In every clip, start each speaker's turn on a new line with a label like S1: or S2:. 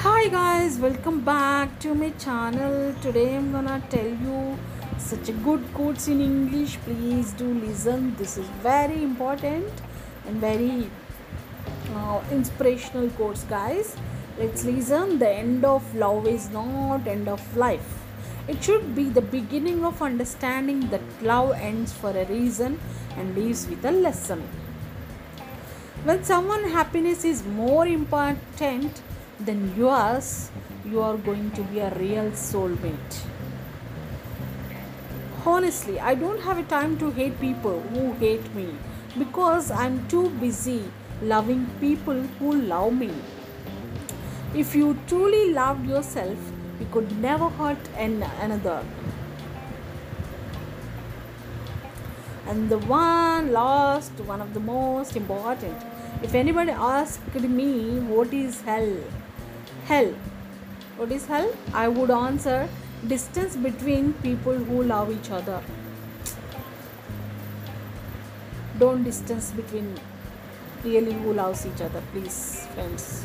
S1: Hi guys, welcome back to my channel. Today I'm gonna tell you such a good quotes in English. Please do listen. This is very important and very uh, inspirational quotes, guys. Let's listen. The end of love is not end of life. It should be the beginning of understanding that love ends for a reason and leaves with a lesson. When someone happiness is more important than yours, you are going to be a real soulmate. Honestly, I don't have a time to hate people who hate me because I'm too busy loving people who love me. If you truly loved yourself, you could never hurt an- another. And the one last, one of the most important. If anybody asked me what is hell, hell, what is hell? I would answer distance between people who love each other. Don't distance between really who loves each other, please, friends.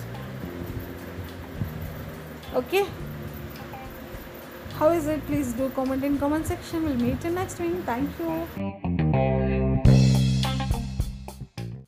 S1: Okay. How is it? Please do comment in comment section. We'll meet in next week. Thank you. Thank you.